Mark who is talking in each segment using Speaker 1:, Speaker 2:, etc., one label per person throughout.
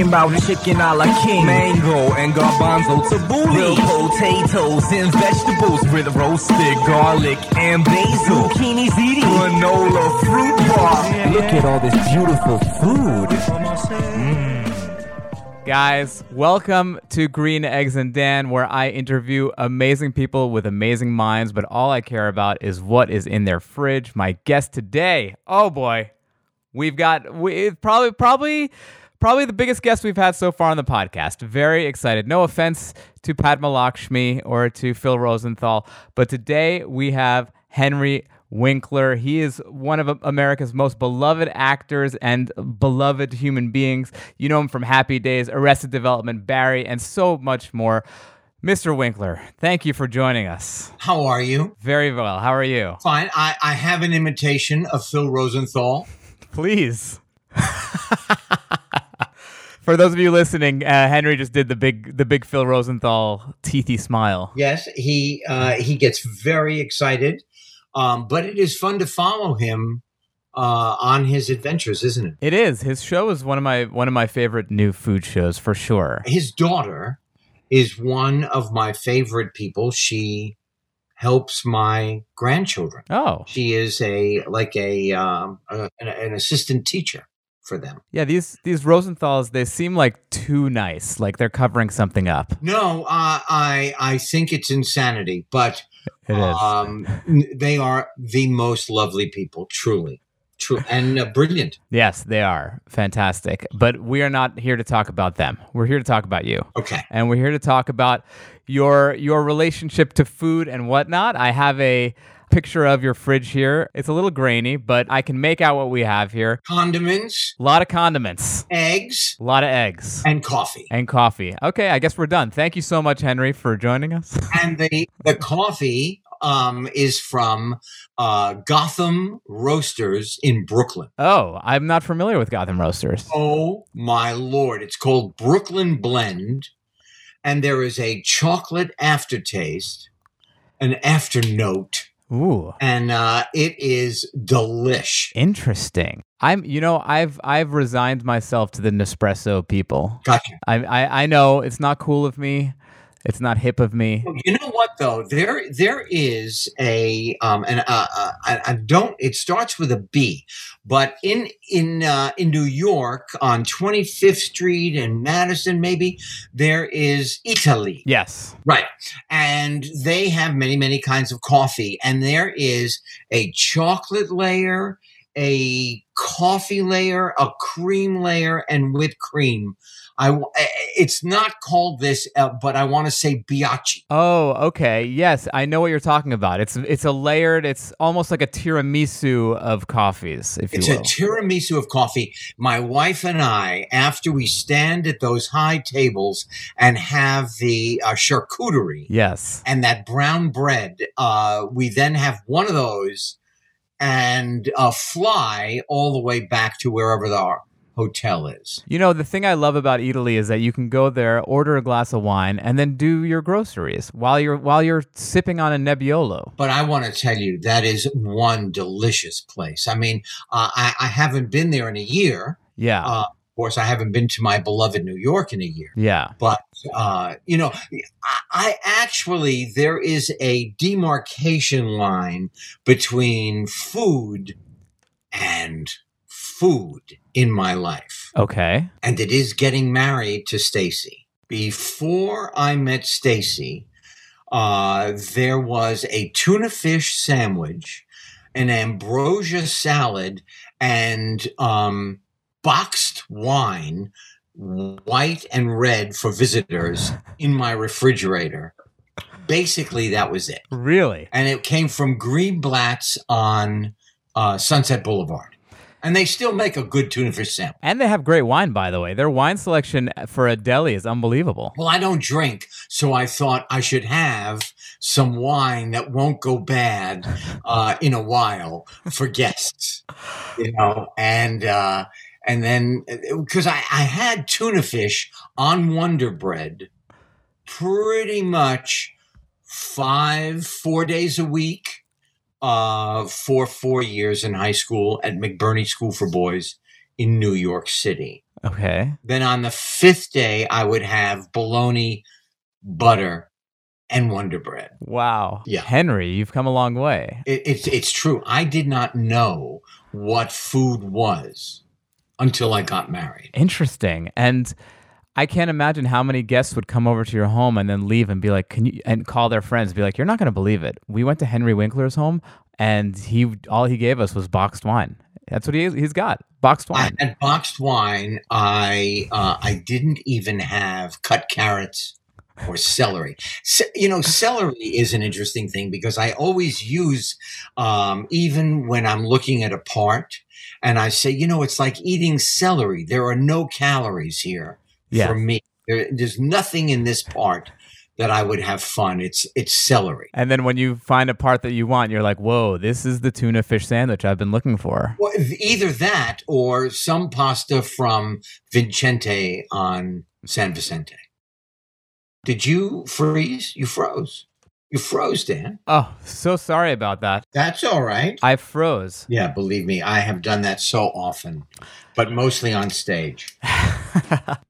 Speaker 1: Talking about chicken a la king, mango and garbanzo tabbouleh, grilled potatoes and vegetables with roasted garlic and basil, zucchini ziti, granola fruit bar. Look at all this beautiful food. Mm.
Speaker 2: Guys, welcome to Green Eggs and Dan, where I interview amazing people with amazing minds, but all I care about is what is in their fridge. My guest today, oh boy, we've got we probably probably probably the biggest guest we've had so far on the podcast. Very excited. No offense to Padma Lakshmi or to Phil Rosenthal, but today we have Henry Winkler. He is one of America's most beloved actors and beloved human beings. You know him from Happy Days, Arrested Development, Barry, and so much more. Mr. Winkler, thank you for joining us.
Speaker 3: How are you?
Speaker 2: Very well. How are you?
Speaker 3: Fine. I, I have an imitation of Phil Rosenthal.
Speaker 2: Please. For those of you listening, uh, Henry just did the big the big Phil Rosenthal teethy smile.
Speaker 3: Yes, he uh, he gets very excited, um, but it is fun to follow him uh, on his adventures, isn't it?
Speaker 2: It is. His show is one of my one of my favorite new food shows for sure.
Speaker 3: His daughter is one of my favorite people. She helps my grandchildren.
Speaker 2: Oh,
Speaker 3: she is a like a, um, a an, an assistant teacher for them.
Speaker 2: Yeah, these these Rosenthals they seem like too nice, like they're covering something up.
Speaker 3: No, uh, I I think it's insanity, but
Speaker 2: it.
Speaker 3: Um, they are the most lovely people, truly. True and uh, brilliant.
Speaker 2: Yes, they are fantastic. But we are not here to talk about them. We're here to talk about you.
Speaker 3: Okay.
Speaker 2: And we're here to talk about your your relationship to food and whatnot. I have a picture of your fridge here. It's a little grainy, but I can make out what we have here.
Speaker 3: Condiments.
Speaker 2: A lot of condiments.
Speaker 3: Eggs.
Speaker 2: A lot of eggs.
Speaker 3: And coffee.
Speaker 2: And coffee. Okay, I guess we're done. Thank you so much, Henry, for joining us.
Speaker 3: and the the coffee um, is from uh, Gotham Roasters in Brooklyn.
Speaker 2: Oh, I'm not familiar with Gotham Roasters.
Speaker 3: Oh my lord! It's called Brooklyn Blend, and there is a chocolate aftertaste, an afternote
Speaker 2: Ooh.
Speaker 3: And uh, it is delish.
Speaker 2: Interesting. I'm, you know, I've I've resigned myself to the Nespresso people.
Speaker 3: Gotcha.
Speaker 2: I, I I know it's not cool of me. It's not hip of me.
Speaker 3: You know what though? There there is a um and uh, uh I, I don't. It starts with a B, but in in uh, in New York on 25th Street and Madison maybe there is Eataly.
Speaker 2: Yes.
Speaker 3: Right. And they have many many kinds of coffee and there is a chocolate layer, a coffee layer, a cream layer and whipped cream. I it's not called this, uh, but I want to say biachi.
Speaker 2: Oh, okay. Yes, I know what you're talking about. It's it's a layered. It's almost like a tiramisu of coffees, if
Speaker 3: it's
Speaker 2: you will.
Speaker 3: a tiramisu of coffee. My wife and I, after we stand at those high tables and have the uh, charcuterie,
Speaker 2: yes,
Speaker 3: and that brown bread, uh, we then have one of those and uh, fly all the way back to wherever they are hotel is.
Speaker 2: You know, the thing I love about Eataly is that you can go there, order a glass of wine, and then do your groceries while you're while you're sipping on a Nebbiolo.
Speaker 3: But I want to tell you that is one delicious place. I mean, uh, I, I haven't been there in a year.
Speaker 2: Yeah.
Speaker 3: Uh, of course, I haven't been to my beloved New York in a year.
Speaker 2: yeah.
Speaker 3: But uh, you know, I, I actually there is a demarcation line between food and food in my life,
Speaker 2: Okay.
Speaker 3: and it is getting married to Stacy. Before I met Stacy, uh, there was a tuna fish sandwich, an ambrosia salad, and um, boxed wine, white and red for visitors, in my refrigerator. Basically, that was it.
Speaker 2: Really?
Speaker 3: And it came from Greenblatt's on uh, Sunset Boulevard. And they still make a good tuna fish sandwich.
Speaker 2: And they have great wine, by the way. Their wine selection for a deli is unbelievable.
Speaker 3: Well, I don't drink, so I thought I should have some wine that won't go bad uh, in a while for guests, you know. And uh, and then because I, I had tuna fish on Wonder Bread pretty much five four days a week uh, for four years in high school at McBurney School for Boys in New York City.
Speaker 2: Okay.
Speaker 3: Then on the fifth day, I would have bologna, butter, and Wonder Bread.
Speaker 2: Wow.
Speaker 3: Yeah.
Speaker 2: Henry, you've come a long way.
Speaker 3: It, it's it's true. I did not know what food was until I got married.
Speaker 2: Interesting. And I can't imagine how many guests would come over to your home and then leave and be like, "Can you?" and call their friends, be like, "You're not going to believe it. We went to Henry Winkler's home, and he all he gave us was boxed wine. That's what he he's got, boxed
Speaker 3: I
Speaker 2: wine.
Speaker 3: had boxed wine. I uh, I didn't even have cut carrots or celery. Ce- you know, celery is an interesting thing because I always use, um, even when I'm looking at a part, and I say, you know, it's like eating celery. There are no calories here
Speaker 2: Yeah.
Speaker 3: for me. There, there's nothing in this part that I would have fun. It's it's celery.
Speaker 2: And then when you find a part that you want, you're like, "Whoa, this is the tuna fish sandwich I've been looking for."
Speaker 3: Well, either that or some pasta from Vincenti on San Vicente. Did you freeze? You froze. You froze, Dan.
Speaker 2: Oh, so sorry about that.
Speaker 3: That's all right.
Speaker 2: I froze.
Speaker 3: Yeah, believe me, I have done that so often, but mostly on stage.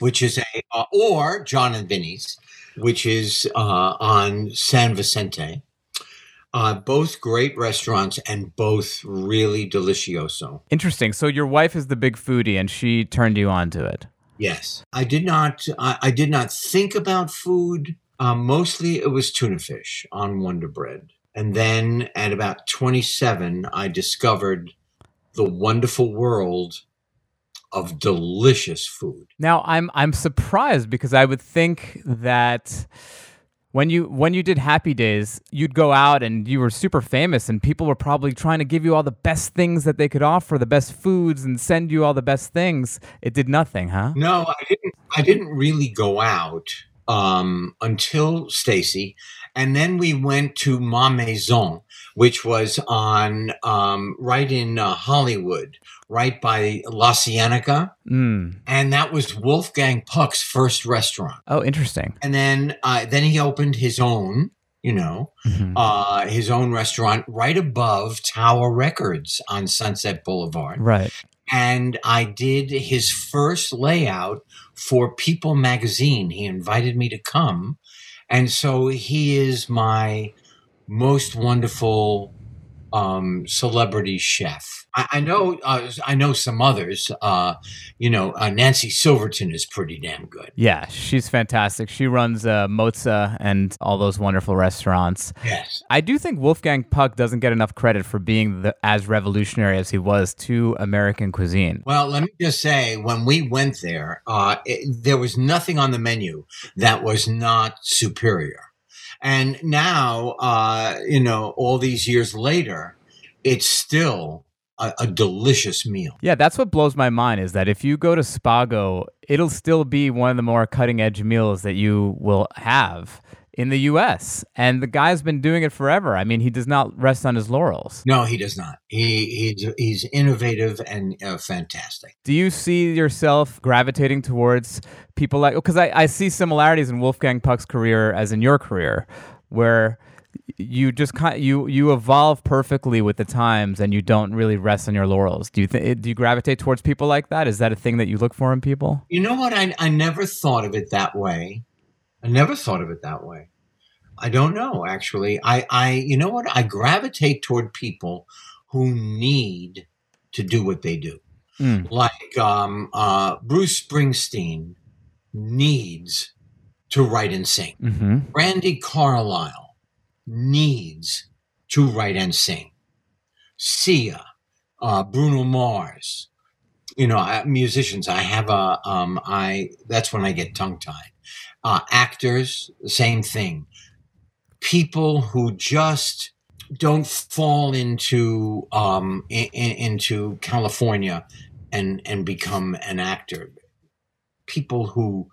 Speaker 3: Which is a uh, or Jon and Vinny's, which is uh, on San Vicente. Uh, both great restaurants and both really delicioso.
Speaker 2: Interesting. So your wife is the big foodie, and she turned you on to it.
Speaker 3: Yes, I did not. I, I did not think about food. Um, mostly, it was tuna fish on Wonder Bread, and then at about twenty-seven, I discovered the wonderful world of delicious food.
Speaker 2: Now I'm I'm surprised because I would think that when you when you did Happy Days, you'd go out and you were super famous and people were probably trying to give you all the best things that they could offer, the best foods and send you all the best things. It did nothing, huh?
Speaker 3: No, I didn't. I didn't really go out um, until Stacy, and then we went to Ma Maison, which was on um, right in uh, Hollywood, right by La Cienega,
Speaker 2: Mm.
Speaker 3: and that was Wolfgang Puck's first restaurant.
Speaker 2: Oh, interesting.
Speaker 3: And then, uh, then he opened his own. You know,
Speaker 2: Mhm.
Speaker 3: uh, his own restaurant right above Tower Records on Sunset Boulevard
Speaker 2: Right.
Speaker 3: And I did his first layout for People magazine. He invited me to come. And so he is my most wonderful um, celebrity chef. I, I know uh, I know some others. Uh, you know, uh, Nancy Silverton is pretty damn good.
Speaker 2: Yeah, she's fantastic. She runs uh, Mozza and all those wonderful restaurants.
Speaker 3: Yes.
Speaker 2: I do think Wolfgang Puck doesn't get enough credit for being the, as revolutionary as he was to American cuisine.
Speaker 3: Well, let me just say, when we went there, uh, it, there was nothing on the menu that was not superior. And now, uh, you know, all these years later, it's still a, a delicious meal.
Speaker 2: Yeah, that's what blows my mind is that if you go to Spago, it'll still be one of the more cutting edge meals that you will have in the US. And the guy's been doing it forever. I mean, he does not rest on his laurels.
Speaker 3: No, he does not. He he's, he's innovative and uh, fantastic.
Speaker 2: Do you see yourself gravitating towards people like because I, I see similarities in Wolfgang Puck's career as in your career, where you just kind you you evolve perfectly with the times and you don't really rest on your laurels. Do you think do you gravitate towards people like that? Is that a thing that you look for in people?
Speaker 3: You know what? I I never thought of it that way. I never thought of it that way. I don't know actually. I I you know what? I gravitate toward people who need to do what they do.
Speaker 2: Mm.
Speaker 3: Like um uh Bruce Springsteen needs to write and sing.
Speaker 2: Mm-hmm.
Speaker 3: Brandi Carlile needs to write and sing. Sia, uh, Bruno Mars, you know, musicians. I have a, um, I, that's when I get tongue tied. Uh, actors, same thing. People who just don't fall into, um, in, into California and, and become an actor. People who,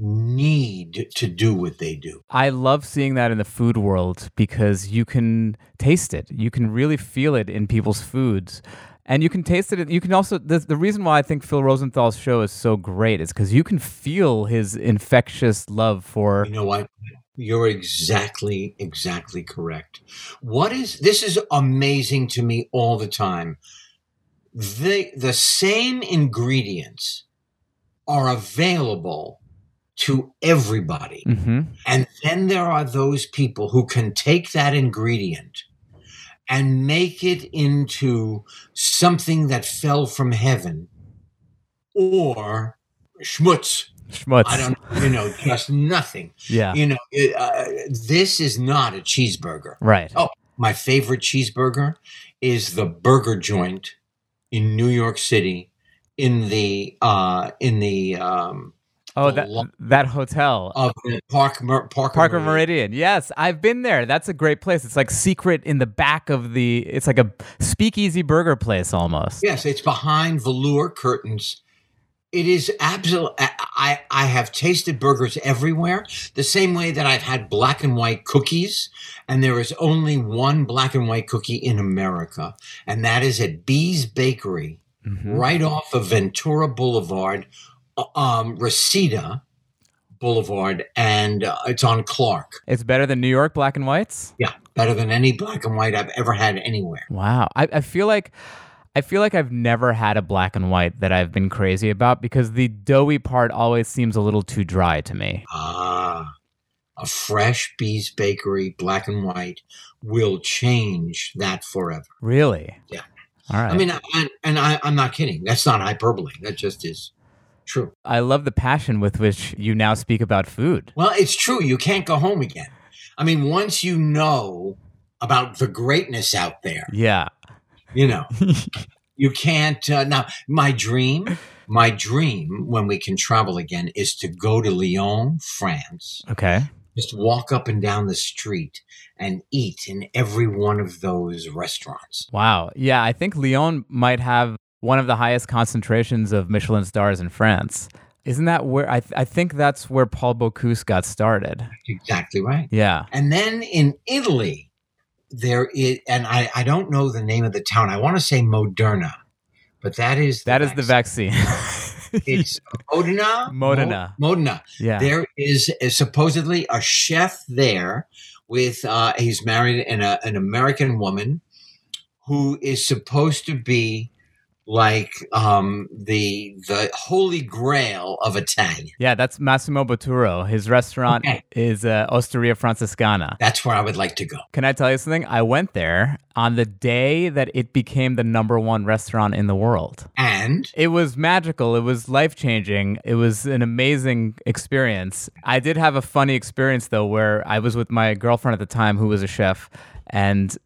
Speaker 3: need to do what they do.
Speaker 2: I love seeing that in the food world because you can taste it. You can really feel it in people's foods. And you can taste it. You can also, the, the reason why I think Phil Rosenthal's show is so great is because you can feel his infectious love for.
Speaker 3: You know what? You're exactly, exactly correct. What is, this is amazing to me all the time. The, the same ingredients are available to everybody.
Speaker 2: Mm-hmm.
Speaker 3: And then there are those people who can take that ingredient and make it into something that fell from heaven or schmutz.
Speaker 2: Schmutz.
Speaker 3: I don't, you know, just nothing.
Speaker 2: Yeah.
Speaker 3: You know, it, uh, this is not a cheeseburger.
Speaker 2: Right.
Speaker 3: Oh, my favorite cheeseburger is the burger joint in New York City in the, uh, in the, um,
Speaker 2: Oh, that that hotel.
Speaker 3: of the Park, Mer- Parker,
Speaker 2: Parker
Speaker 3: Meridien.
Speaker 2: Meridien. Yes, I've been there. That's a great place. It's like secret in the back of the. It's like a speakeasy burger place almost.
Speaker 3: Yes, it's behind velour curtains. It is absolute. I I have tasted burgers everywhere. The same way that I've had black and white cookies, and there is only one black and white cookie in America, and that is at Bea's Bakery,
Speaker 2: Mhm.
Speaker 3: right off of Ventura Boulevard, um, Reseda Boulevard, and uh, it's on Clark.
Speaker 2: It's better than New York black and whites.
Speaker 3: Yeah, better than any black and white I've ever had anywhere.
Speaker 2: Wow. I, I feel like I feel like I've never had a black and white that I've been crazy about because the doughy part always seems a little too dry to me.
Speaker 3: Ah, a fresh Bea's Bakery, black and white, will change that forever.
Speaker 2: Really?
Speaker 3: Yeah.
Speaker 2: All right.
Speaker 3: I mean, I, and I, I'm not kidding. That's not hyperbole. That just is true.
Speaker 2: I love the passion with which you now speak about food.
Speaker 3: Well, it's true. You can't go home again. I mean, once you know about the greatness out there,
Speaker 2: Yeah.
Speaker 3: you know, you can't. Uh, now, my dream, my dream when we can travel again is to go to Lyon, France,
Speaker 2: Okay.
Speaker 3: just walk up and down the street and eat in every one of those restaurants.
Speaker 2: Wow. Yeah, I think Lyon might have one of the highest concentrations of Michelin stars in France. Isn't that where I, th- I think that's where Paul Bocuse got started?
Speaker 3: Exactly right.
Speaker 2: Yeah.
Speaker 3: And then in Italy, there is, and I, I don't know the name of the town. I want to say Moderna, but that is
Speaker 2: That is the vaccine.
Speaker 3: It's Modena.
Speaker 2: Modena.
Speaker 3: Modena.
Speaker 2: yeah.
Speaker 3: There is, is supposedly a chef there with uh, he's married an, an American woman who is supposed to be like um, the the holy grail of Italian.
Speaker 2: Yeah, that's Massimo Bottura. His restaurant
Speaker 3: Okay.
Speaker 2: is uh, Osteria Francescana.
Speaker 3: That's where I would like to go.
Speaker 2: Can I tell you something? I went there on the day that it became the number one restaurant in the world.
Speaker 3: And
Speaker 2: It was magical. It was life changing. It was an amazing experience. I did have a funny experience though, where I was with my girlfriend at the time who was a chef, and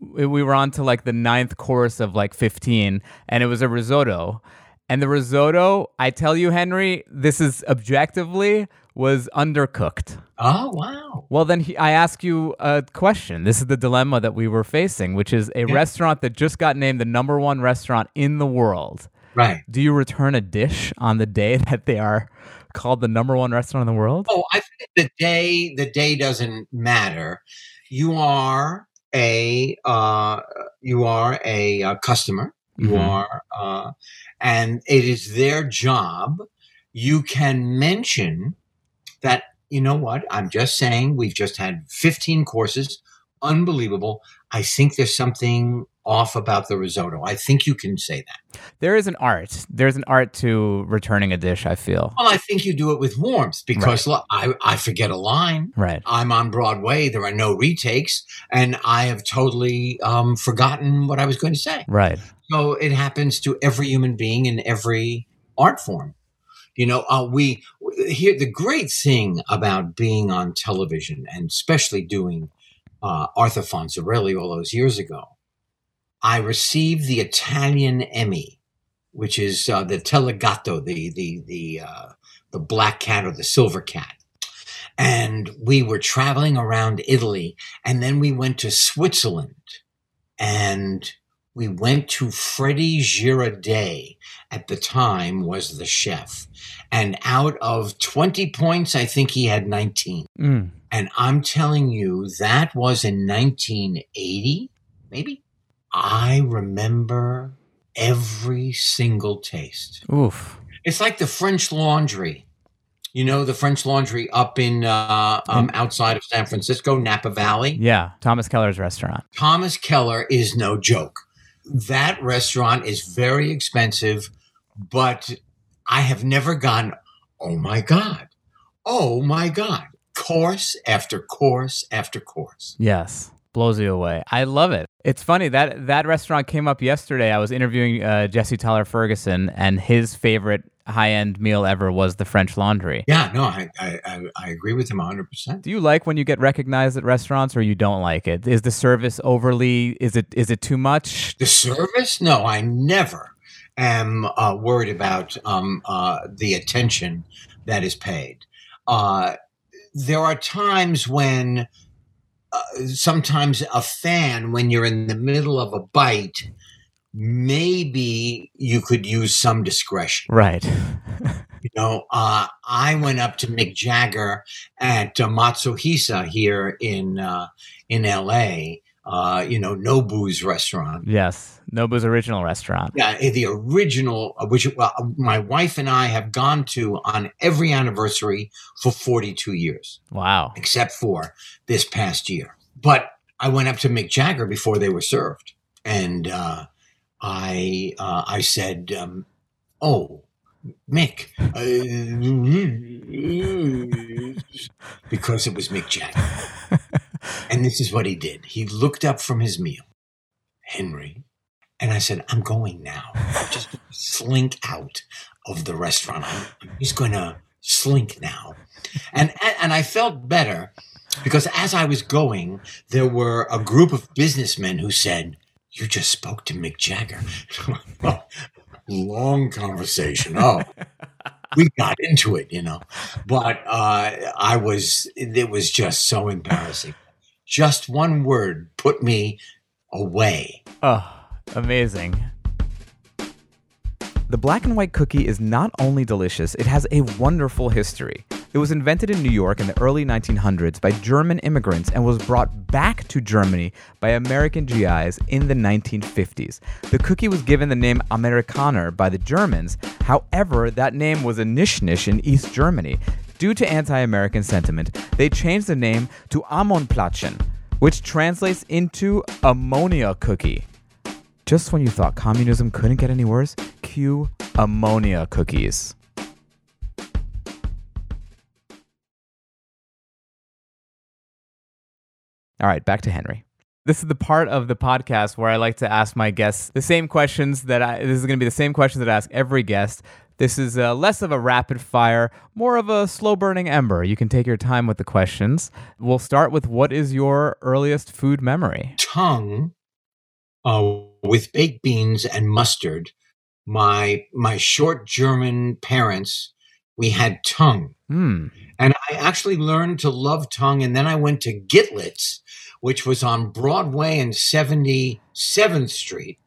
Speaker 2: we we were on to like the ninth course of like 15, and it was a risotto. And the risotto, I tell you, Henry, this is objectively was undercooked.
Speaker 3: oh wow,
Speaker 2: Well, then he, I ask you a question. This is the dilemma that we were facing, which is a restaurant that just got named the number one restaurant in the world.
Speaker 3: right.
Speaker 2: Do you return a dish on the day that they are called the number one restaurant in the world?
Speaker 3: Oh, I think the day the day doesn't matter. You are a uh, you are a, uh customer. You
Speaker 2: Mhm.
Speaker 3: are, uh, and it is their job. You can mention that you know what I'm just saying. We've just had 15 courses, unbelievable. I think there's something off about the risotto. I think you can say that.
Speaker 2: There is an art. There's an art to returning a dish, I feel.
Speaker 3: Well, I think you do it with warmth because look, I I forget a line.
Speaker 2: Right.
Speaker 3: I'm on Broadway. There are no retakes, and I have totally um, forgotten what I was going to say.
Speaker 2: Right.
Speaker 3: So it happens to every human being in every art form. You know, uh, we here the great thing about being on television and especially doing uh, Arthur Fonzarelli all those years ago. I received the Italian Emmy, which is uh, the Telegatto, the the the uh, the black cat or the silver cat. And we were traveling around Italy, and then we went to Switzerland, and we went to Fredy Girardet at the time was the chef. And out of 20 points, I think he had 19.
Speaker 2: Mm.
Speaker 3: And I'm telling you, that was in 1980, maybe. I remember every single taste.
Speaker 2: Oof.
Speaker 3: It's like the French Laundry. You know, the French Laundry up in uh, um, outside of San Francisco, Napa Valley.
Speaker 2: Yeah. Thomas Keller's restaurant.
Speaker 3: Thomas Keller is no joke. That restaurant is very expensive, but I have never gone, oh my God, oh my God, course after course after course.
Speaker 2: Yes. Blows you away. I love it. It's funny that that restaurant came up yesterday. I was interviewing uh, Jesse Tyler Ferguson, and his favorite high end meal ever was the French Laundry.
Speaker 3: Yeah, no, I, I, I, agree with him 100%.
Speaker 2: Do you like when you get recognized at restaurants, or you don't like it? Is the service overly? Is it is it too much?
Speaker 3: The service? No, I never am uh, worried about um, uh, the attention that is paid. Uh, there are times when uh, sometimes a fan, when you're in the middle of a bite, maybe you could use some discretion.
Speaker 2: Right.
Speaker 3: You know, uh, I went up to Mick Jagger at uh, Matsuhisa here in uh, in L.A. Uh, you know, Nobu's restaurant.
Speaker 2: yes. Nobu's original restaurant.
Speaker 3: Yeah, eh, the original, uh, which well, my wife and I have gone to on every anniversary for 42 years,
Speaker 2: Wow.
Speaker 3: except for this past year. But I went up to Mick Jagger before they were served, and uh, I uh, I said, um, "Oh, Mick," uh, because it was Mick Jagger. And this is what he did. He looked up from his meal, Henry, and I said, I'm going now. I'm Just slink out of the restaurant. I'm, just going to slink now. And, and I felt better because as I was going, there were a group of businessmen who said, You just spoke to Mick Jagger. Long conversation. Oh, we got into it, you know. But uh, I was, it was just so embarrassing. Just one word put me away.
Speaker 2: Oh, amazing. The black and white cookie is not only delicious, it has a wonderful history. It was invented in New York in the early 1900s by German immigrants and was brought back to Germany by American GIs in the 1950s. The cookie was given the name Amerikaner by the Germans, however, that name was a niche in East Germany. Due to anti American sentiment, they changed the name to Ammonplätzchen, which translates into ammonia cookie. Just when you thought communism couldn't get any worse, cue ammonia cookies. All right, back to Henry. This is the part of the podcast where I like to ask my guests the same questions that I. This is going to be the same questions that I ask every guest. This is uh, less of a rapid fire, more of a slow burning ember. You can take your time with the questions. We'll start with what is your earliest food memory?
Speaker 3: tongue uh, with baked beans and mustard. My my short German parents, we had tongue,
Speaker 2: Hmm.
Speaker 3: and I actually learned to love tongue. And then I went to Gitlitz, which was on Broadway and Seventy Seventh Street,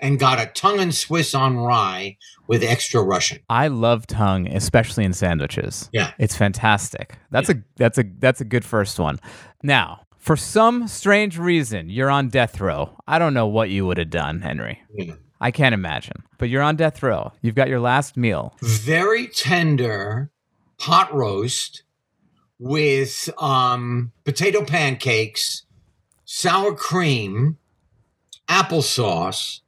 Speaker 3: and got a tongue and Swiss on rye with extra Russian.
Speaker 2: I love tongue, especially in sandwiches.
Speaker 3: Yeah.
Speaker 2: It's fantastic. That's a that's a that's a good first one. Now, for some strange reason, you're on death row. I don't know what you would have done, Henry.
Speaker 3: Yeah.
Speaker 2: I can't imagine. But you're on death row. You've got your last meal.
Speaker 3: very tender pot roast with um, potato pancakes, sour cream, applesauce,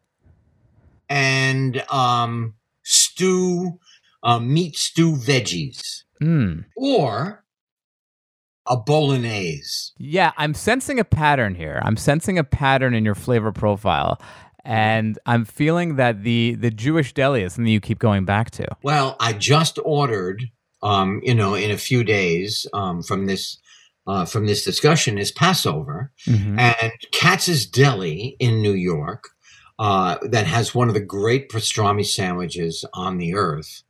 Speaker 3: and um, stew, uh, meat stew veggies,
Speaker 2: Mm.
Speaker 3: or a bolognese.
Speaker 2: Yeah, I'm sensing a pattern here. I'm sensing a pattern in your flavor profile. And I'm feeling that the the Jewish deli is something you keep going back to.
Speaker 3: Well, I just ordered, um, you know, in a few days um, from this uh, from this discussion is Passover,
Speaker 2: Mhm.
Speaker 3: and Katz's Deli in New York, uh, that has one of the great pastrami sandwiches on the earth.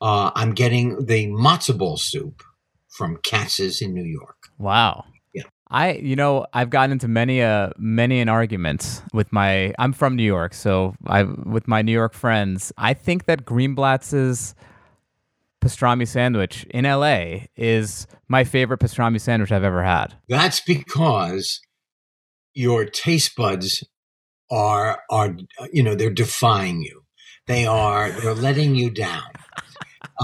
Speaker 3: Uh, I'm getting the matzo ball soup from Katz's in New York.
Speaker 2: Wow.
Speaker 3: Yeah.
Speaker 2: I you know, I've gotten into many uh many an argument with my I'm from New York, so I with my New York friends. I think that Greenblatt's pastrami sandwich in LA is my favorite pastrami sandwich I've ever had.
Speaker 3: That's because your taste buds are are you know they're defying you. They are they're letting you down.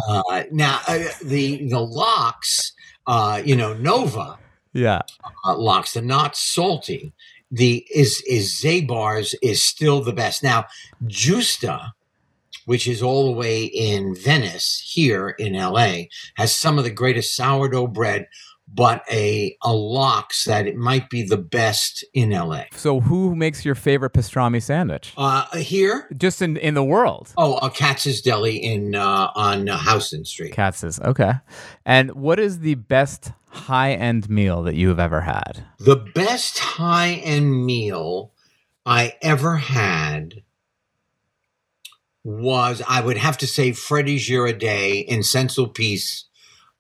Speaker 3: Uh, now uh, the the lox, uh, you know Nova
Speaker 2: Yeah.
Speaker 3: uh, lox, they're not salty. The is is Zabar's is still the best. Now Gjusta, which is all the way in Venice here in LA, has some of the greatest sourdough bread, but a a lox that it might be the best in LA.
Speaker 2: So who makes your favorite pastrami sandwich?
Speaker 3: Uh, here,
Speaker 2: Just in in the world.
Speaker 3: oh, uh, Katz's Deli in uh, on uh, Houston Street.
Speaker 2: Katz's. Okay. And what is the best high end meal that you have ever had?
Speaker 3: The best high end meal I ever had was, I would have to say, Fredy Girardet in Saint-Sulpice,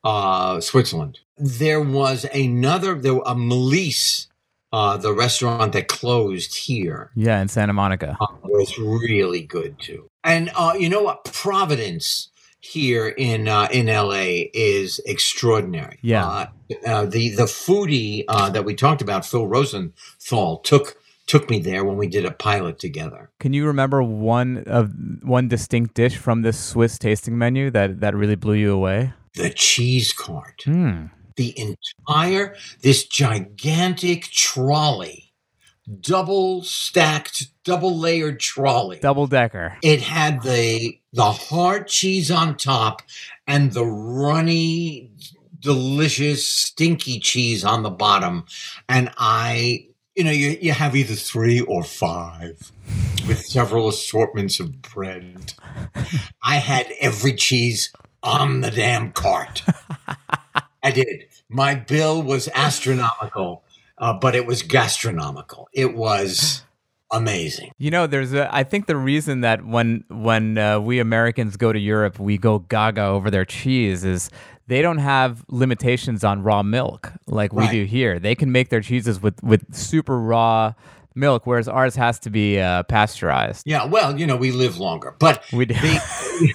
Speaker 3: uh, Switzerland. There was another, there a Melisse, uh, the restaurant that closed here,
Speaker 2: Yeah, in Santa Monica.
Speaker 3: uh, was really good too. And uh, you know what? Providence here in uh, in LA is extraordinary.
Speaker 2: Yeah.
Speaker 3: Uh, uh, the the foodie uh, that we talked about, Phil Rosenthal, took took me there when we did a pilot together.
Speaker 2: Can you remember one of one distinct dish from this Swiss tasting menu that that really blew you away?
Speaker 3: The cheese cart,
Speaker 2: Hmm.
Speaker 3: the entire this gigantic trolley, double stacked, double layered trolley.
Speaker 2: Double decker.
Speaker 3: It had the the hard cheese on top and the runny, delicious, stinky cheese on the bottom. And I, you know, you, you have either three or five with several assortments of bread. I had every cheese on the damn cart. I did. My bill was astronomical, uh, but it was gastronomical. It was amazing.
Speaker 2: You know, there's a. I think the reason that when when uh, we Americans go to Europe, we go gaga over their cheese is they don't have limitations on raw milk like we
Speaker 3: Right.
Speaker 2: do here. They can make their cheeses with with super raw milk, whereas ours has to be uh, pasteurized.
Speaker 3: Yeah, well, you know, we live longer, but
Speaker 2: We do.
Speaker 3: the,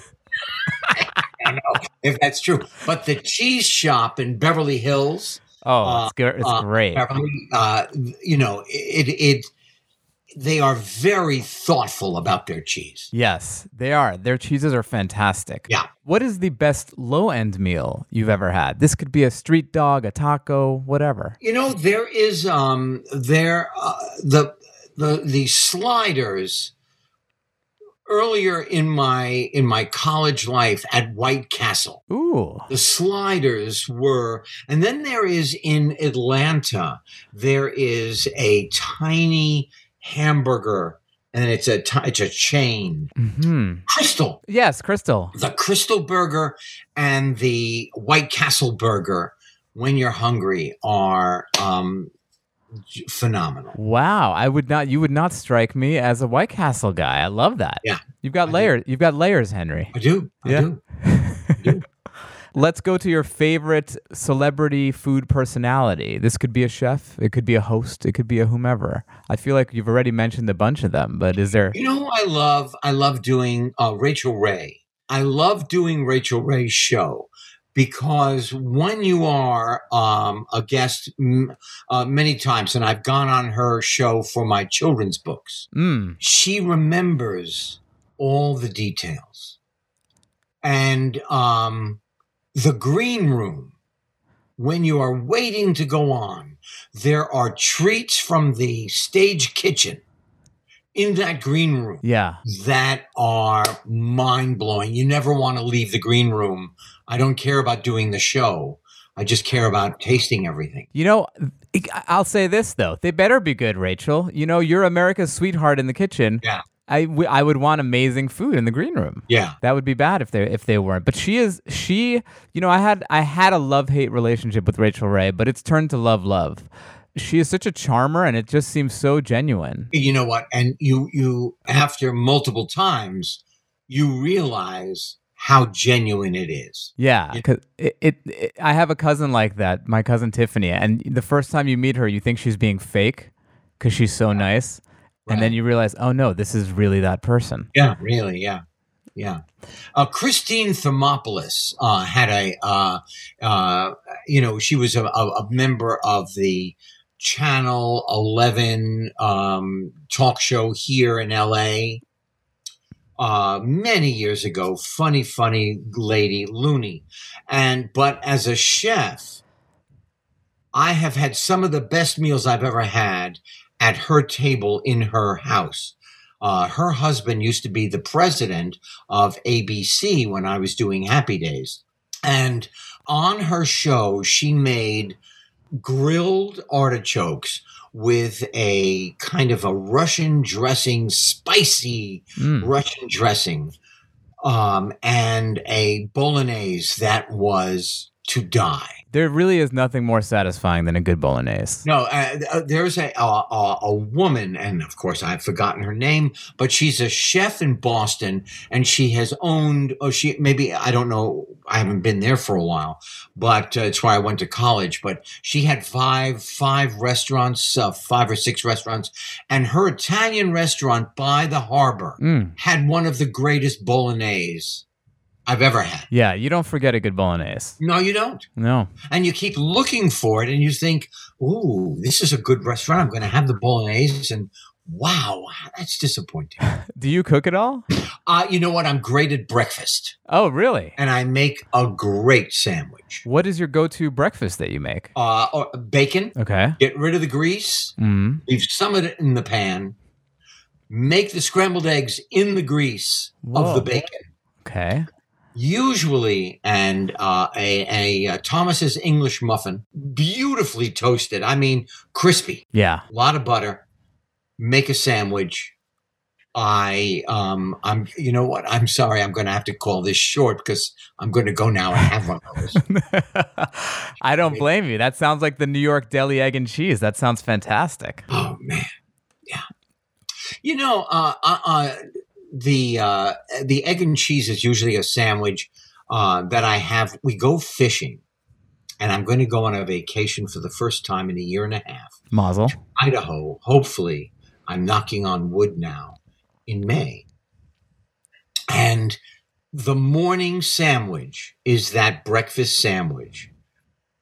Speaker 3: I don't know if that's true. But the cheese shop in Beverly Hills,
Speaker 2: Oh,
Speaker 3: Uh,
Speaker 2: it's good. It's
Speaker 3: uh,
Speaker 2: great.
Speaker 3: Beverly, uh, you know, it, it they are very thoughtful about their cheese.
Speaker 2: Yes, they are. Their cheeses are fantastic.
Speaker 3: Yeah.
Speaker 2: What is the best low end meal you've ever had? This could be a street dog, a taco, whatever.
Speaker 3: You know, there is um there uh, the the the sliders earlier in my in my college life at White Castle.
Speaker 2: Ooh.
Speaker 3: The sliders were, and then there is in Atlanta, there is a tiny hamburger, and it's a it's a chain.
Speaker 2: Hmm.
Speaker 3: Krystal,
Speaker 2: Yes, Krystal.
Speaker 3: the Krystal Burger and the White Castle Burger, when you're hungry, are um, phenomenal.
Speaker 2: Wow, I would not. You would not strike me as a White Castle guy. I love that.
Speaker 3: Yeah.
Speaker 2: You've got
Speaker 3: I do.
Speaker 2: layers. You've got layers, Henry.
Speaker 3: I do. I
Speaker 2: Yeah.
Speaker 3: do.
Speaker 2: Let's go to your favorite celebrity food personality. This could be a chef. It could be a host. It could be a whomever. I feel like you've already mentioned a bunch of them, but is there?
Speaker 3: You know who I love? I love doing uh, Rachael Ray. I love doing Rachael Ray's show because when you are um, a guest m- uh, many times, and I've gone on her show for my children's books,
Speaker 2: Mm.
Speaker 3: she remembers all the details. And um, the green room, when you are waiting to go on, there are treats from the stage kitchen in that green room
Speaker 2: Yeah.
Speaker 3: that are mind blowing. You never want to leave the green room. I don't care about doing the show. I just care about tasting everything.
Speaker 2: You know, I'll say this though: they better be good, Rachael. You know, you're America's sweetheart in the kitchen.
Speaker 3: Yeah.
Speaker 2: I, w- I would want amazing food in the green room.
Speaker 3: Yeah.
Speaker 2: That would be bad if they if they weren't. But she is she. You know, I had I had a love hate relationship with Rachael Ray, but it's turned to love love. She is such a charmer, and it just seems so genuine.
Speaker 3: You know what? And you, you, after multiple times, you realize how genuine it is.
Speaker 2: Yeah, because it, it, it. I have a cousin like that, my cousin Tiffany, and the first time you meet her, you think she's being fake because she's so nice, and then you realize, oh no, this is really that person.
Speaker 3: Yeah, really. Yeah. Yeah. Uh, Christine Thomopoulos uh, had a, uh, uh, you know, she was a, a, a member of the Channel 11 um, talk show here in LA uh, many years ago. Funny, funny lady, loony. And, but as a chef, I have had some of the best meals I've ever had at her table in her house. Uh, her husband used to be the president of ABC when I was doing Happy Days. And on her show, she made grilled artichokes with a kind of a Russian dressing, spicy
Speaker 2: Mm.
Speaker 3: Russian dressing, um, and a bolognese that was to die.
Speaker 2: There really is nothing more satisfying than a good bolognese.
Speaker 3: No, uh, uh, there's a, a a a woman, and of course I've forgotten her name, but she's a chef in Boston, and she has owned. Oh, she maybe I don't know. I haven't been there for a while, but uh, it's where I went to college. But she had five five restaurants, uh, five or six restaurants, and her Italian restaurant by the harbor
Speaker 2: Mm.
Speaker 3: had one of the greatest bolognese I've ever had.
Speaker 2: Yeah, you don't forget a good bolognese.
Speaker 3: No, you don't.
Speaker 2: No.
Speaker 3: and you keep looking for it and you think, "Ooh, this is a good restaurant. I'm going to have the bolognese." And wow, that's disappointing.
Speaker 2: Do you cook at all?
Speaker 3: Uh, you know what? I'm great at breakfast,
Speaker 2: Oh, really?
Speaker 3: and I make a great sandwich.
Speaker 2: What is your go-to breakfast that you make?
Speaker 3: Uh, bacon.
Speaker 2: Okay.
Speaker 3: Get rid of the grease.
Speaker 2: Mm-hmm.
Speaker 3: Leave some of it in the pan. Make the scrambled eggs in the grease
Speaker 2: Whoa.
Speaker 3: of the bacon.
Speaker 2: Okay.
Speaker 3: Usually and uh, a, a, uh Thomas's English muffin, beautifully toasted. I mean, crispy.
Speaker 2: Yeah.
Speaker 3: A lot of butter. Make a sandwich. I um I'm you know what I'm sorry I'm going to have to call this short because I'm going to go now and have one of those.
Speaker 2: I don't blame you. That sounds like the New York deli egg and cheese. That sounds fantastic.
Speaker 3: oh man, yeah. You know, uh, uh, uh the uh, the egg and cheese is usually a sandwich uh, that I have. We go fishing, and I'm going to go on a vacation for the first time in a year and a half.
Speaker 2: Mazel.
Speaker 3: Idaho. Hopefully, I'm knocking on wood now in May. And the morning sandwich is that breakfast sandwich,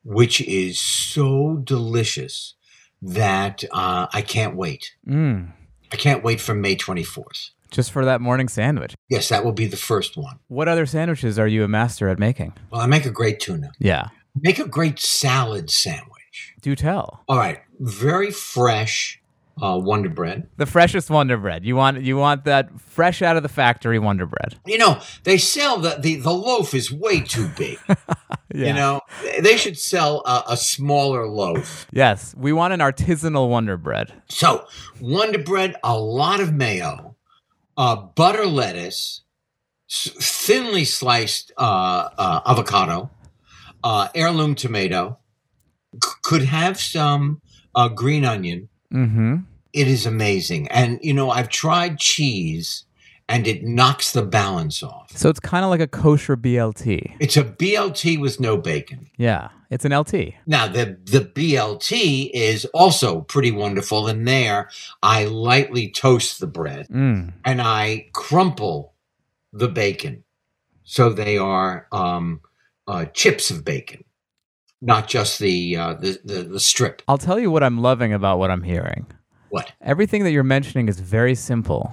Speaker 3: which is so delicious that uh, I can't wait.
Speaker 2: Mm.
Speaker 3: I can't wait for May 24th.
Speaker 2: Just for that morning sandwich.
Speaker 3: Yes, that will be the first one.
Speaker 2: What other sandwiches are you a master at making?
Speaker 3: Well, I make a great tuna.
Speaker 2: Yeah.
Speaker 3: Make a great salad sandwich.
Speaker 2: Do tell.
Speaker 3: All right, very fresh uh, Wonder Bread.
Speaker 2: The freshest Wonder Bread. You want you want that fresh out of the factory Wonder Bread.
Speaker 3: You know, they sell the the, the loaf is way too big.
Speaker 2: Yeah.
Speaker 3: You know, they should sell a, a smaller loaf.
Speaker 2: Yes, we want an artisanal Wonder Bread.
Speaker 3: So, Wonder Bread, a lot of mayo, uh, butter lettuce, thinly sliced uh, uh, avocado, uh, heirloom tomato, c- could have some uh, green onion.
Speaker 2: Mm-hmm.
Speaker 3: It is amazing. And, you know, I've tried cheese and it knocks the balance off.
Speaker 2: So it's kind of like a kosher BLT.
Speaker 3: It's a BLT with no bacon.
Speaker 2: Yeah, it's an LT.
Speaker 3: Now the the BLT is also pretty wonderful. In there, I lightly toast the bread
Speaker 2: Mm.
Speaker 3: and I crumple the bacon, so they are um, uh, chips of bacon, not just the, uh, the the the strip.
Speaker 2: I'll tell you what I'm loving about what I'm hearing.
Speaker 3: What?
Speaker 2: Everything that you're mentioning is very simple,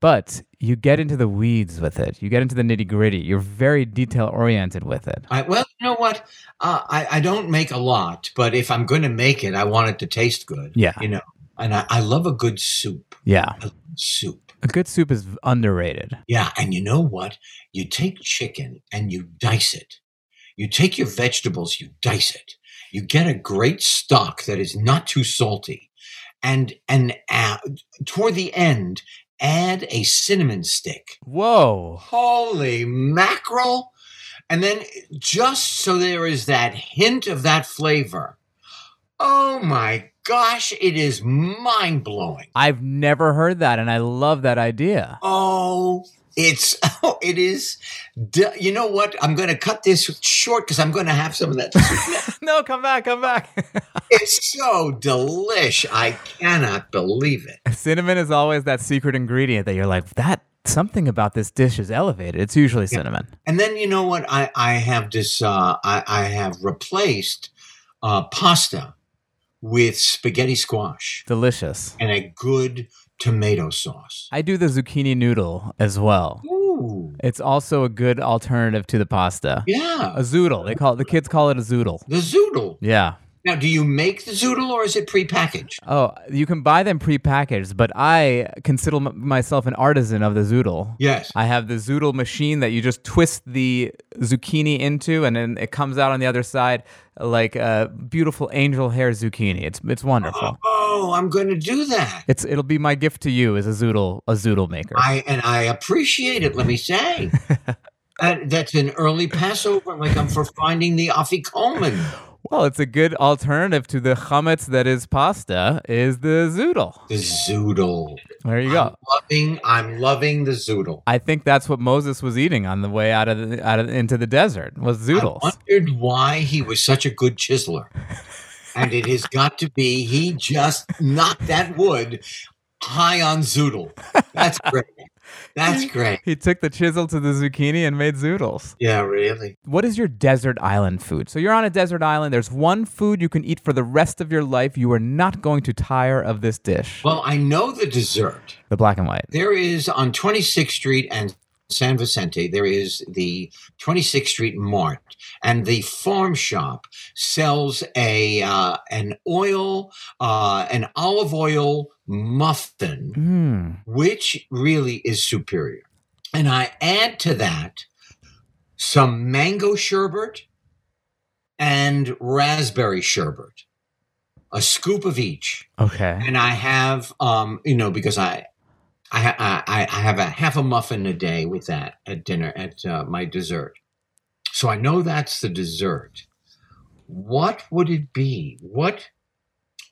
Speaker 2: but you get into the weeds with it. You get into the nitty gritty. You're very detail oriented with it.
Speaker 3: I, well, you know what? Uh, I I don't make a lot, but if I'm going to make it, I want it to taste good.
Speaker 2: Yeah.
Speaker 3: you know, and I, I love a good soup.
Speaker 2: Yeah.
Speaker 3: A soup.
Speaker 2: A good soup is underrated.
Speaker 3: Yeah, and you know what? You take chicken and you dice it. You take your vegetables, you dice it. You get a great stock that is not too salty, and and uh, toward the end, add a cinnamon stick.
Speaker 2: Whoa.
Speaker 3: Holy mackerel! And then just so there is that hint of that flavor. Oh my gosh, it is mind blowing.
Speaker 2: I've never heard that, and I love that idea.
Speaker 3: Oh, it's oh, it is. You know what? I'm going to cut this short because I'm going to have some of that.
Speaker 2: no, come back, come back.
Speaker 3: it's so delish. I cannot believe it.
Speaker 2: cinnamon is always that secret ingredient that you're like, that something about this dish is elevated. It's usually cinnamon.
Speaker 3: And then you know what? I I have this. Uh, I I have replaced uh, pasta with spaghetti squash
Speaker 2: Delicious.
Speaker 3: and a good tomato sauce.
Speaker 2: I do the zucchini noodle as well.
Speaker 3: Ooh,
Speaker 2: It's also a good alternative to the pasta.
Speaker 3: yeah.
Speaker 2: A zoodle. They call it, the kids call it a zoodle.
Speaker 3: The zoodle.
Speaker 2: Yeah.
Speaker 3: Now, do you make the zoodle or is it prepackaged?
Speaker 2: Oh, you can buy them prepackaged, but I consider m- myself an artisan of the zoodle.
Speaker 3: Yes.
Speaker 2: I have the zoodle machine that you just twist the zucchini into, and then it comes out on the other side like a beautiful angel hair zucchini. It's it's wonderful.
Speaker 3: Oh, Oh, I'm going to do that.
Speaker 2: It's it'll be my gift to you as a zoodle a zoodle maker.
Speaker 3: I and I appreciate it. Let me say, and uh, that's an early Passover, like I'm for finding the afikoman.
Speaker 2: well, it's a good alternative to the chametz that is pasta. Is the zoodle?
Speaker 3: The zoodle.
Speaker 2: There you
Speaker 3: I'm
Speaker 2: go.
Speaker 3: loving. I'm loving the zoodle.
Speaker 2: I think that's what Moses was eating on the way out of the, out of into the desert was zoodles.
Speaker 3: I wondered why he was such a good chiseler, and it has got to be he just knocked that wood high on zoodle. That's great. That's great.
Speaker 2: He took the chisel to the zucchini and made zoodles.
Speaker 3: Yeah, really.
Speaker 2: What is your desert island food? So you're on a desert island. There's one food you can eat for the rest of your life. You are not going to tire of this dish.
Speaker 3: Well, I know the dessert.
Speaker 2: The black and white.
Speaker 3: There is on 26th Street and San Vicente, there is the 26th Street Mart, and the farm shop sells a uh, an oil, uh, an olive oil muffin,
Speaker 2: Mm.
Speaker 3: which really is superior. And I add to that some mango sherbet and raspberry sherbet, a scoop of each
Speaker 2: Okay.
Speaker 3: and I have, um, you know, because I, I, I, I have a half a muffin a day with that at dinner at uh, my dessert. So I know that's the dessert. What would it be? What?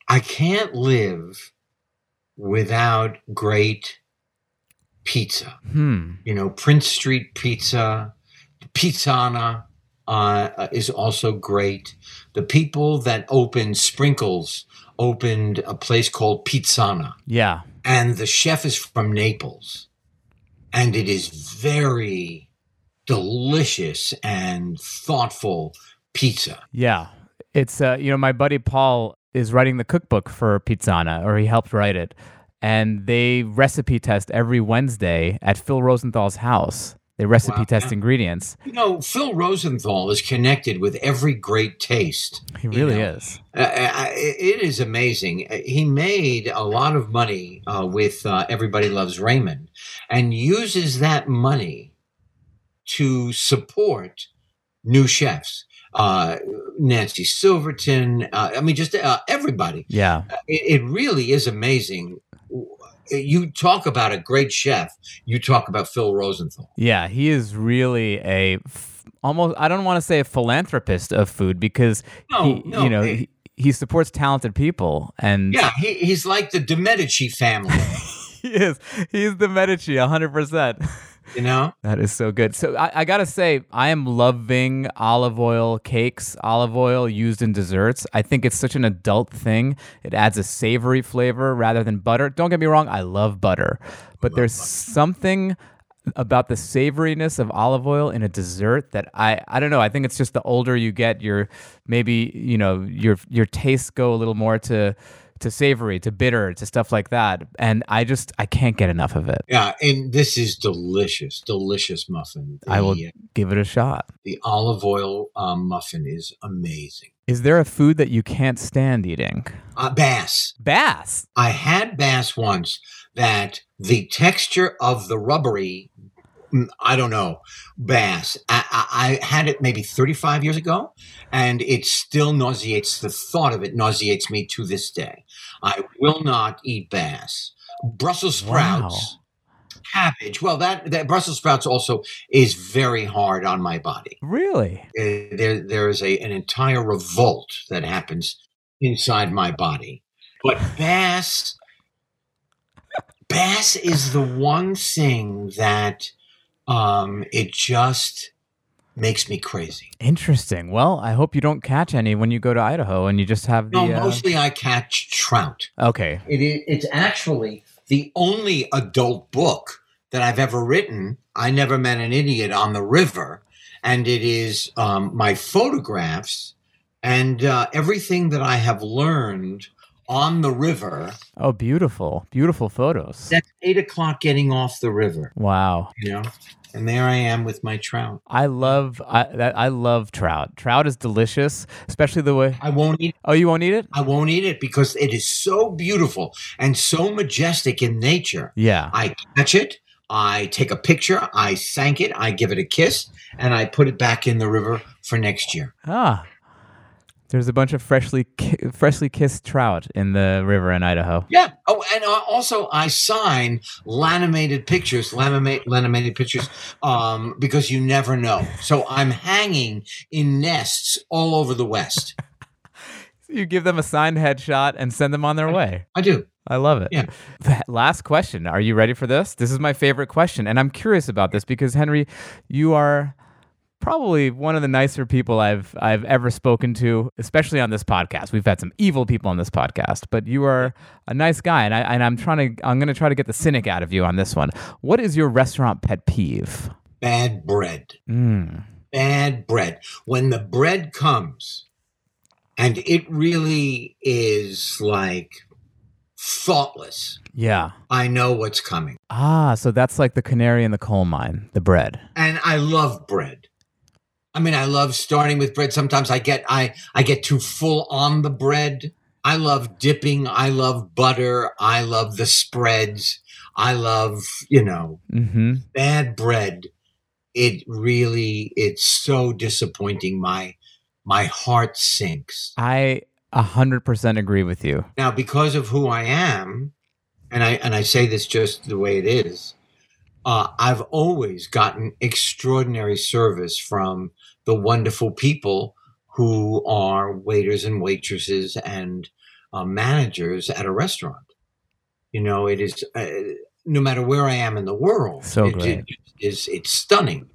Speaker 3: I can't live without great pizza.
Speaker 2: Hmm.
Speaker 3: You know, Prince Street Pizza, Pizzana uh, is also great. The people that opened Sprinkles opened a place called Pizzana,
Speaker 2: Yeah.
Speaker 3: And the chef is from Naples, and it is very delicious and thoughtful pizza.
Speaker 2: Yeah. It's uh, you know, my buddy Paul is writing the cookbook for Pizzana, or he helped write it. And they recipe test every Wednesday at Phil Rosenthal's house. They recipe
Speaker 3: Wow,
Speaker 2: test ingredients.
Speaker 3: You know, Phil Rosenthal is connected with every great taste.
Speaker 2: He
Speaker 3: you
Speaker 2: really
Speaker 3: know.
Speaker 2: is.
Speaker 3: Uh, it is amazing. Uh, He made a lot of money uh, with uh, Everybody Loves Raymond and uses that money to support new chefs. Uh, Nancy Silverton, uh, I mean, just uh, everybody.
Speaker 2: Yeah.
Speaker 3: It, it really is amazing. You talk about a great chef, you talk about Phil Rosenthal.
Speaker 2: Yeah, he is really a almost I don't want to say a philanthropist of food because
Speaker 3: No,
Speaker 2: he
Speaker 3: no,
Speaker 2: you know
Speaker 3: eh.
Speaker 2: he, he supports talented people and
Speaker 3: Yeah, he, he's like the De Medici family,
Speaker 2: he is he's the Medici 100%.
Speaker 3: you know?
Speaker 2: That is so good. So I, I gotta say, I am loving olive oil cakes, olive oil used in desserts. I think it's such an adult thing. It adds a savory flavor rather than butter. Don't get me wrong, I love butter, but there's something about the savoriness of olive oil in a dessert that I I don't know. I think it's just the older you get, your maybe you know your your tastes go a little more to to savory, to bitter, to stuff like that, and I just I can't get enough of it.
Speaker 3: Yeah, and this is delicious, delicious muffin. The,
Speaker 2: I will
Speaker 3: uh,
Speaker 2: give it a shot.
Speaker 3: the olive oil um, muffin is amazing.
Speaker 2: Is there a food that you can't stand eating?
Speaker 3: Uh, bass.
Speaker 2: Bass.
Speaker 3: I had bass once that the texture of the rubbery, I don't know, bass. I, I, I had it maybe 35 years ago, and it still nauseates. The thought of it nauseates me to this day. I will not eat bass. Brussels sprouts. Cabbage. Well, that, that Brussels sprouts also is very hard on my body.
Speaker 2: Really?
Speaker 3: Uh, there there is a an entire revolt that happens inside my body. But bass bass is the one thing that um it just makes me crazy.
Speaker 2: Interesting. Well, I hope you don't catch any when you go to Idaho and you just have the.
Speaker 3: No,
Speaker 2: uh,
Speaker 3: mostly I catch trout.
Speaker 2: Okay.
Speaker 3: It is it's actually the only adult book that I've ever written. I never met an idiot on the river, and it is um, my photographs and uh, everything that I have learned on the river.
Speaker 2: Oh, beautiful. Beautiful photos.
Speaker 3: That's eight o'clock getting off the river,
Speaker 2: Wow.
Speaker 3: you know, and there I am with my trout.
Speaker 2: I love I I love trout. Trout is delicious, especially the way.
Speaker 3: I won't eat.
Speaker 2: Oh, you won't eat it?
Speaker 3: I won't eat it because it is so beautiful and so majestic in nature.
Speaker 2: Yeah.
Speaker 3: I catch it, I take a picture, I thank it, I give it a kiss, and I put it back in the river for next year.
Speaker 2: Ah. There's a bunch of freshly ki- freshly kissed trout in the river in Idaho.
Speaker 3: Yeah. Oh, and uh, also I sign laminated pictures, laminate, laminated pictures, um, because you never know. So I'm hanging in nests all over the West.
Speaker 2: You give them a signed headshot and send them on their way.
Speaker 3: I do.
Speaker 2: I love it.
Speaker 3: Yeah.
Speaker 2: Last question. Are you ready for this? This is my favorite question. And I'm curious about this because, Henry, you are probably one of the nicer people I've I've ever spoken to, especially on this podcast. We've had some evil people on this podcast, but you are a nice guy, and I and I'm trying to I'm going to try to get the cynic out of you on this one. What is your restaurant pet peeve?
Speaker 3: Bad bread.
Speaker 2: Mm.
Speaker 3: bad bread. When the bread comes, and it really is like thoughtless,
Speaker 2: Yeah.
Speaker 3: I know what's coming.
Speaker 2: Ah, so that's like the canary in the coal mine, the bread.
Speaker 3: And I love bread. I mean, I love starting with bread. Sometimes I get I I get too full on the bread. I love dipping. I love butter. I love the spreads. I love, you know,
Speaker 2: Mm-hmm.
Speaker 3: bad bread it really it's so disappointing my my heart sinks
Speaker 2: I a hundred percent agree with you.
Speaker 3: now because of who i am and i and i say this just the way it is uh, i've always gotten extraordinary service from the wonderful people who are waiters and waitresses and uh, managers at a restaurant. You know it is uh, no matter where i am in the world
Speaker 2: So
Speaker 3: it-
Speaker 2: great.
Speaker 3: it is it's stunning.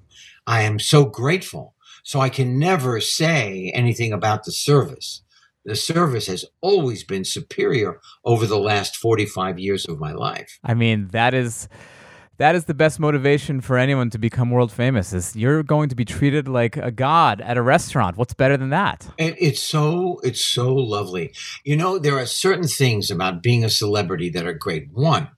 Speaker 3: I am so grateful. So i can never say anything about the service. The service has always been superior over the last 45 years of my life.
Speaker 2: I mean, that is that is the best motivation for anyone to become world famous is you're going to be treated like a god at a restaurant. What's better than that?
Speaker 3: And it's so it's so lovely. You know, there are certain things about being a celebrity that are great. One,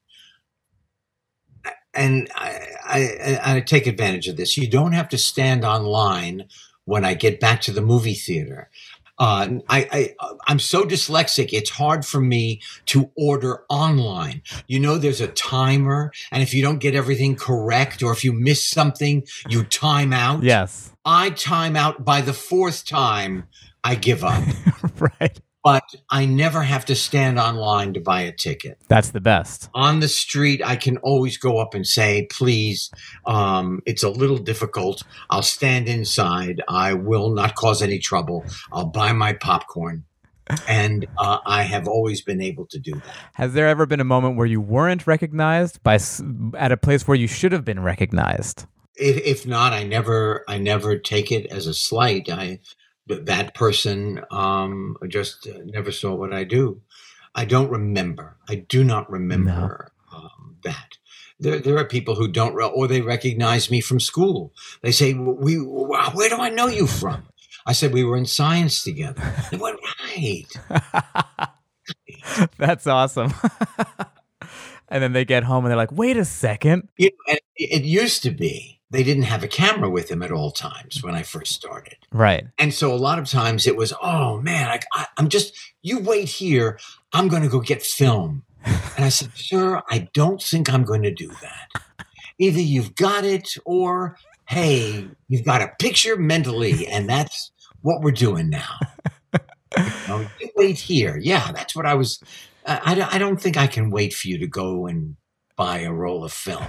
Speaker 3: and I, I, I take advantage of this. You don't have to stand online when I get back to the movie theater. Uh, I, I I'm so dyslexic. It's hard for me to order online. You know, there's a timer, and if you don't get everything correct, or if you miss something, you time out.
Speaker 2: Yes.
Speaker 3: I time out by the fourth time. I give up.
Speaker 2: right.
Speaker 3: But I never have to stand online to buy a ticket.
Speaker 2: That's the best.
Speaker 3: On the street, I can always go up and say, please, um, it's a little difficult. I'll stand inside. I will not cause any trouble. I'll buy my popcorn. And uh, I have always been able to do that.
Speaker 2: Has there ever been a moment where you weren't recognized by at a place where you should have been recognized?
Speaker 3: If, if not, I never, I never take it as a slight. I, that person um, just uh, never saw what I do. I don't remember. I do not remember um, that. There, there are people who don't, re- or they recognize me from school. They say, "We, where do I know you from?" I said, "We were in science together." They went, "Right."
Speaker 2: That's awesome. and then they get home and they're like, wait a second.
Speaker 3: You know, it, it used to be they didn't have a camera with them at all times when I first started.
Speaker 2: Right.
Speaker 3: And so a lot of times it was, oh man, I, I, I'm just, you wait here. I'm going to go get film. And I said, sir, I don't think I'm going to do that. Either you've got it or, hey, you've got a picture mentally. And that's what we're doing now. You, know, you wait here. Yeah, that's what I was. I, I I don't think I can wait for you to go and buy a roll of film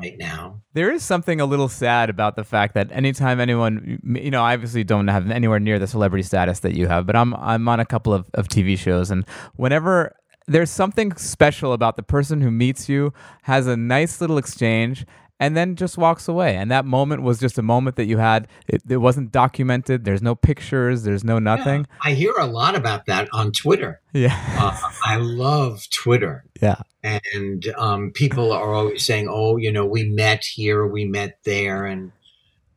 Speaker 3: right now.
Speaker 2: There is something a little sad about the fact that anytime anyone, you know, I obviously don't have anywhere near the celebrity status that you have, but I'm I'm on a couple of, of TV shows, and whenever there's something special about the person who meets you, has a nice little exchange, and then just walks away, and that moment was just a moment that you had. It, it wasn't documented. There's no pictures. There's no nothing.
Speaker 3: I hear a lot about that on Twitter.
Speaker 2: Yeah.
Speaker 3: Uh, I love Twitter.
Speaker 2: Yeah.
Speaker 3: And um, people are always saying, oh, you know, we met here, we met there. And,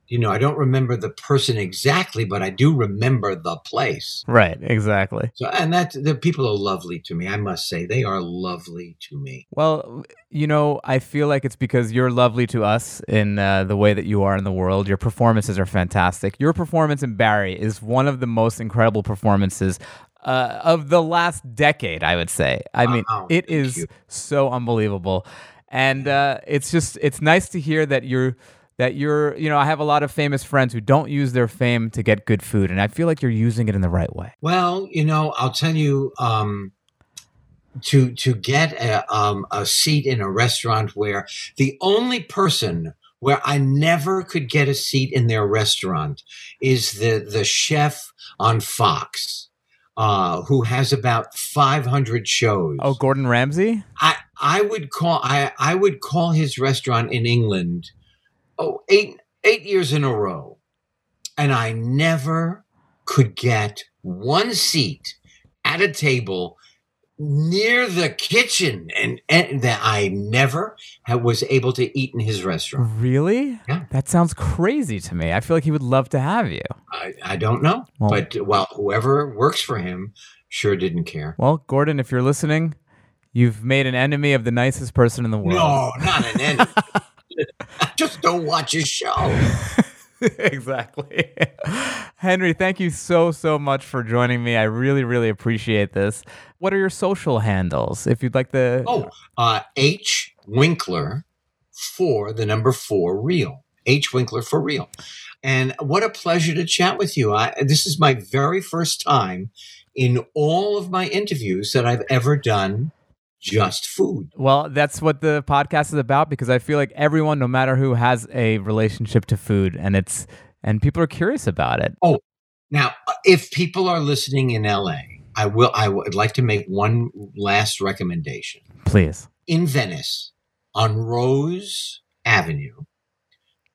Speaker 3: you know, I don't remember the person exactly, but I do remember the place.
Speaker 2: Right. Exactly.
Speaker 3: So, and that the people are lovely to me. I must say, they are lovely to me.
Speaker 2: Well, you know, I feel like it's because you're lovely to us in uh, the way that you are in the world. Your performances are fantastic. Your performance in Barry is one of the most incredible performances uh, of the last decade, I would say. I mean,
Speaker 3: Wow,
Speaker 2: it is
Speaker 3: you.
Speaker 2: so unbelievable. And uh, it's just, it's nice to hear that you're. That you're, you know, I have a lot of famous friends who don't use their fame to get good food, and I feel like you're using it in the right way.
Speaker 3: Well, you know, I'll tell you, um, to to get a, um, a seat in a restaurant where the only person where I never could get a seat in their restaurant is the the chef on Fox, uh, who has about five hundred shows.
Speaker 2: Oh, Gordon Ramsay?
Speaker 3: I I would call I I would call his restaurant in England oh eight eight years in a row, and I never could get one seat at a table near the kitchen, and, and that I never ha- was able to eat in his restaurant.
Speaker 2: Really?
Speaker 3: Yeah.
Speaker 2: That sounds crazy to me. I feel like he would love to have you.
Speaker 3: I, I don't know,
Speaker 2: Well-
Speaker 3: but well, whoever works for him sure didn't care.
Speaker 2: Well, Gordon, if you're listening, you've made an enemy of the nicest person in the world.
Speaker 3: No, not an enemy. Just don't watch his show.
Speaker 2: exactly. Henry, thank you so, so much for joining me. I really, really appreciate this. What are your social handles? If you'd like to.
Speaker 3: Oh, uh, H Winkler for the number four real. H Winkler for real. And what a pleasure to chat with you. I, this is my very first time in all of my interviews that I've ever done just food.
Speaker 2: Well, that's what the podcast is about because I feel like everyone, no matter who, has a relationship to food, and it's and people are curious about it.
Speaker 3: Oh, now uh, if people are listening in LA, I will. I would like to make one last recommendation.
Speaker 2: Please.
Speaker 3: in Venice on Rose Avenue,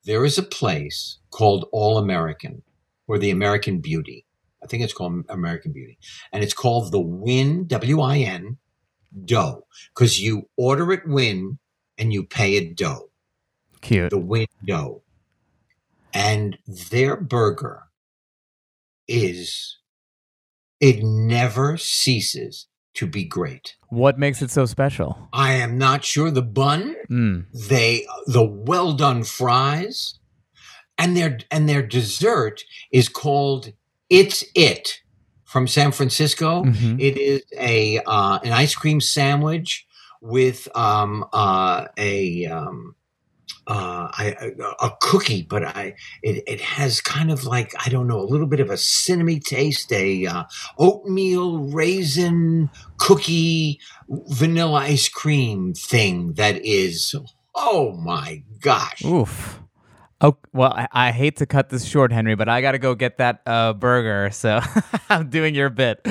Speaker 3: there is a place called All American or the American Beauty. I think it's called American Beauty. And it's called the Win, W I N, dough, because you order it Win and you pay it dough,
Speaker 2: Cute.
Speaker 3: the Win dough. And their burger is, it never ceases to be great.
Speaker 2: What makes it so special?
Speaker 3: I am not sure the bun,
Speaker 2: Mm.
Speaker 3: they the well done fries, and their and their dessert is called It's It from San Francisco.
Speaker 2: Mhm.
Speaker 3: It is a uh, an ice cream sandwich with um, uh, a um, uh, I, a, a cookie, but I it, it has kind of like I don't know a little bit of a cinnamon taste, a uh, oatmeal raisin cookie vanilla ice cream thing that is oh my gosh.
Speaker 2: Oof. Oh well, I, I hate to cut this short, Henry, but I got to go get that uh, burger. So I'm doing your bit.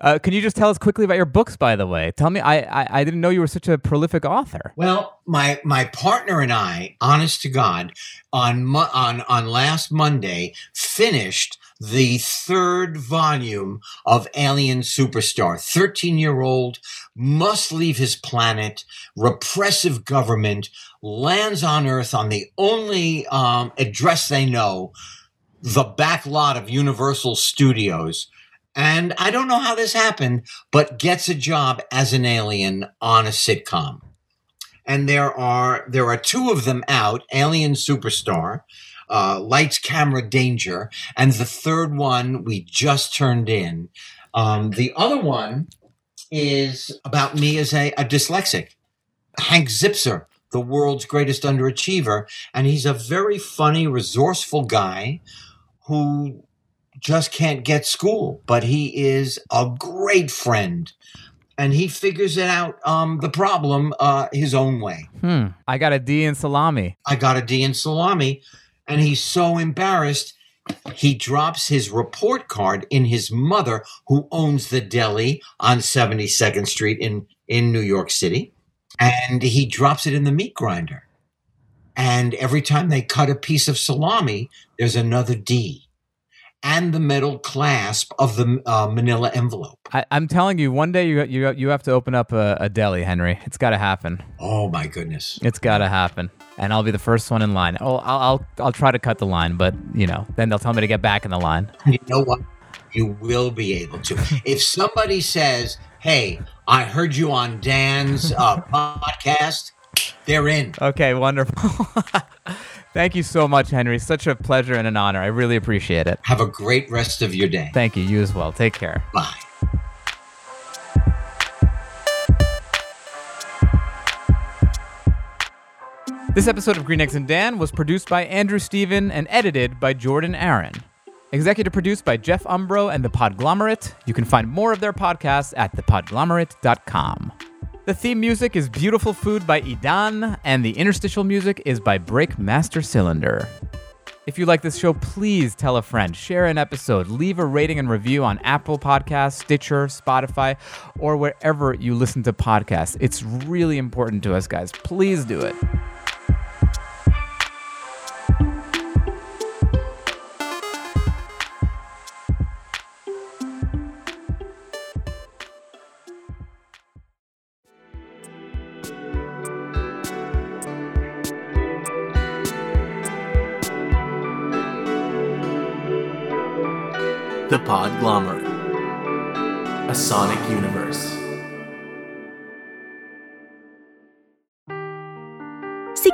Speaker 2: Uh, can you just tell us quickly about your books, by the way? Tell me, I, I I didn't know you were such a prolific author.
Speaker 3: Well, my my partner and I, honest to God, on Mo- on on last Monday finished the third volume of Alien Superstar. 13-year-old must leave his planet, repressive government lands on Earth on the only um, address they know, the back lot of Universal Studios. And I don't know how this happened, but gets a job as an alien on a sitcom and there are there are two of them out alien superstar uh, lights camera danger and the third one we just turned in um, the other one is about me as a, a dyslexic hank Zipzer the world's greatest underachiever and he's a very funny resourceful guy who just can't get school but he is a great friend and he figures it out um, the problem uh, his own way.
Speaker 2: Hmm. I got a D in salami.
Speaker 3: I got a D in salami, and he's so embarrassed. He drops his report card in his mother, who owns the deli on 72nd Street in, in New York City, and he drops it in the meat grinder. And every time they cut a piece of salami, there's another D and the metal clasp of the uh, manila envelope.
Speaker 2: I, I'm telling you, one day you you you have to open up a, a deli, Henry. It's got to happen.
Speaker 3: Oh my goodness.
Speaker 2: It's got to happen, and I'll be the first one in line. Oh, I'll, I'll I'll try to cut the line, but you know, then they'll tell me to get back in the line.
Speaker 3: you know what? You will be able to. if somebody says, "Hey, I heard you on Dan's uh, podcast," they're in.
Speaker 2: Okay, wonderful. Thank you so much, Henry. Such a pleasure and an honor. I really appreciate it.
Speaker 3: Have a great rest of your day.
Speaker 2: Thank you. You as well. Take care.
Speaker 3: Bye.
Speaker 2: This episode of Green Eggs and Dan was produced by Andrew Steven and edited by Jordan Aaron. Executive produced by Jeff Umbro and The Podglomerate. You can find more of their podcasts at thepodglomerate.com. The theme music is Beautiful Food by Idan, and the interstitial music is by Breakmaster Cylinder. If you like this show, please tell a friend, share an episode, leave a rating and review on Apple Podcasts, Stitcher, Spotify, or wherever you listen to podcasts. It's really important to us, guys. Please do it.